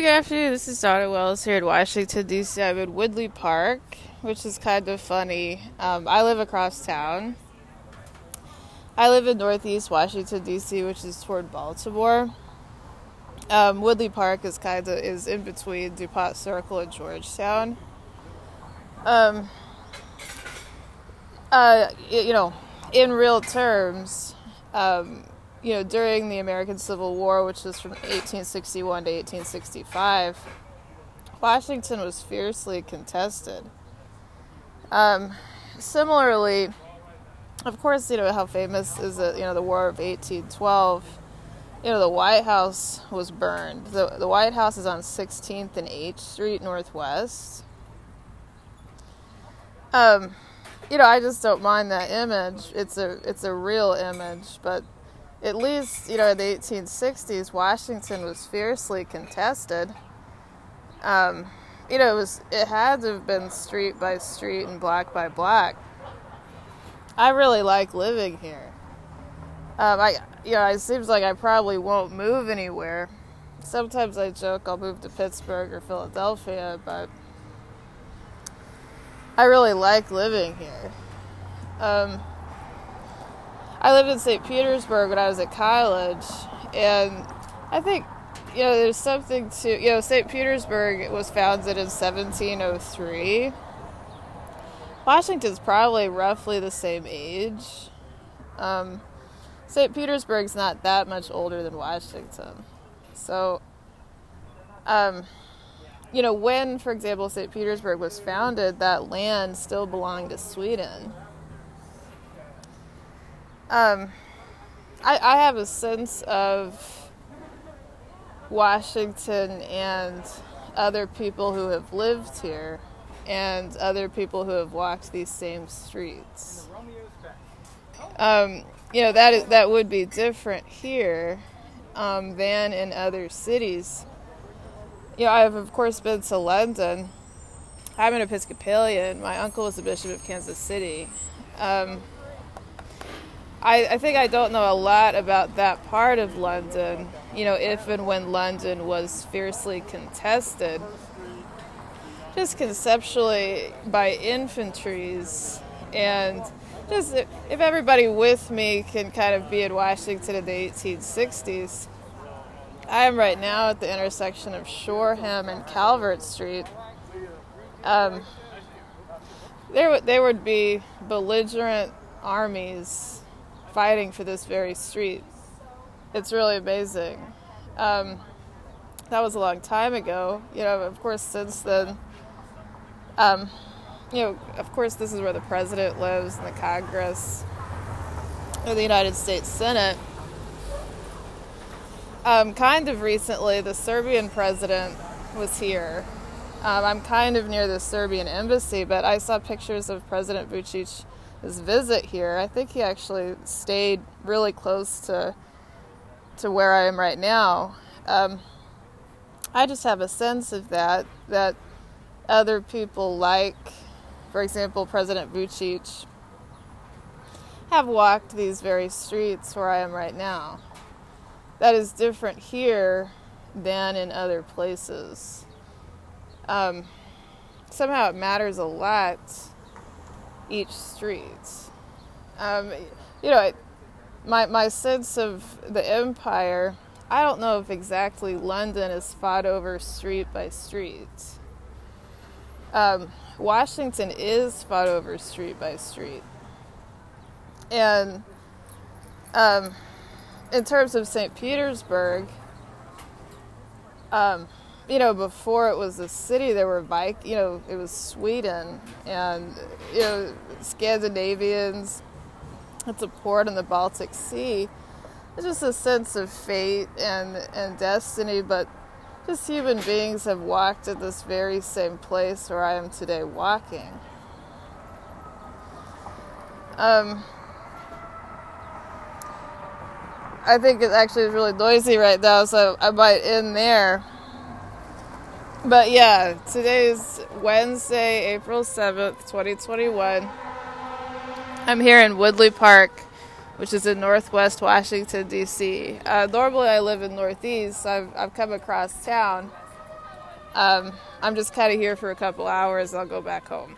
good afternoon. This is Donna Wells here in Washington, D.C. I'm in Woodley Park, which is kind of funny. Um, I live across town. I live in Northeast Washington, D.C., which is toward Baltimore. Um, Woodley Park is kind of is in between DuPont Circle and Georgetown. Um, uh, you know, in real terms, um, you know, during the American Civil War, which was from 1861 to 1865, Washington was fiercely contested. Um, similarly, of course, you know how famous is it? You know, the War of 1812. You know, the White House was burned. The the White House is on 16th and H Street Northwest. Um, you know, I just don't mind that image. It's a it's a real image, but at least, you know, in the 1860s, Washington was fiercely contested. Um, you know, it was it had to have been street by street and block by block. I really like living here. Um, I, you know, it seems like I probably won't move anywhere. Sometimes I joke I'll move to Pittsburgh or Philadelphia, but I really like living here. Um, I lived in St. Petersburg when I was at college, and I think you know there's something to you know St. Petersburg was founded in 1703. Washington's probably roughly the same age. Um, St. Petersburg's not that much older than Washington, so um, you know when, for example, St. Petersburg was founded, that land still belonged to Sweden. Um, I, I have a sense of Washington and other people who have lived here and other people who have walked these same streets. Um, you know that is, that would be different here um, than in other cities. You know, I've of course been to London. I'm an Episcopalian. My uncle was the bishop of Kansas City. Um, I, I think I don't know a lot about that part of London, you know, if and when London was fiercely contested. Just conceptually by infantries, and just if everybody with me can kind of be in Washington in the 1860s, I am right now at the intersection of Shoreham and Calvert Street. Um, there, there would be belligerent armies fighting for this very street. It's really amazing. Um, that was a long time ago. You know, of course, since then, um, you know, of course, this is where the president lives and the Congress or the United States Senate. Um, kind of recently, the Serbian president was here. Um, I'm kind of near the Serbian embassy, but I saw pictures of President Vucic his visit here. I think he actually stayed really close to to where I am right now. Um, I just have a sense of that that other people like, for example, President Vucic, have walked these very streets where I am right now. That is different here than in other places. Um, somehow it matters a lot each street. Um, you know, my my sense of the empire. I don't know if exactly London is fought over street by street. Um, Washington is fought over street by street, and um, in terms of St. Petersburg, um, you know, before it was a city, there were bike. You know, it was Sweden and you know Scandinavians. It's a port in the Baltic Sea. It's just a sense of fate and and destiny, but just human beings have walked at this very same place where I am today walking. Um, I think it actually is really noisy right now, so I might end there. But yeah, today is Wednesday, April 7th, 2021. I'm here in Woodley Park, which is in northwest Washington, D.C. Uh, normally, I live in Northeast. I've, I've come across town. um, I'm just kind of here for a couple hours. I'll go back home.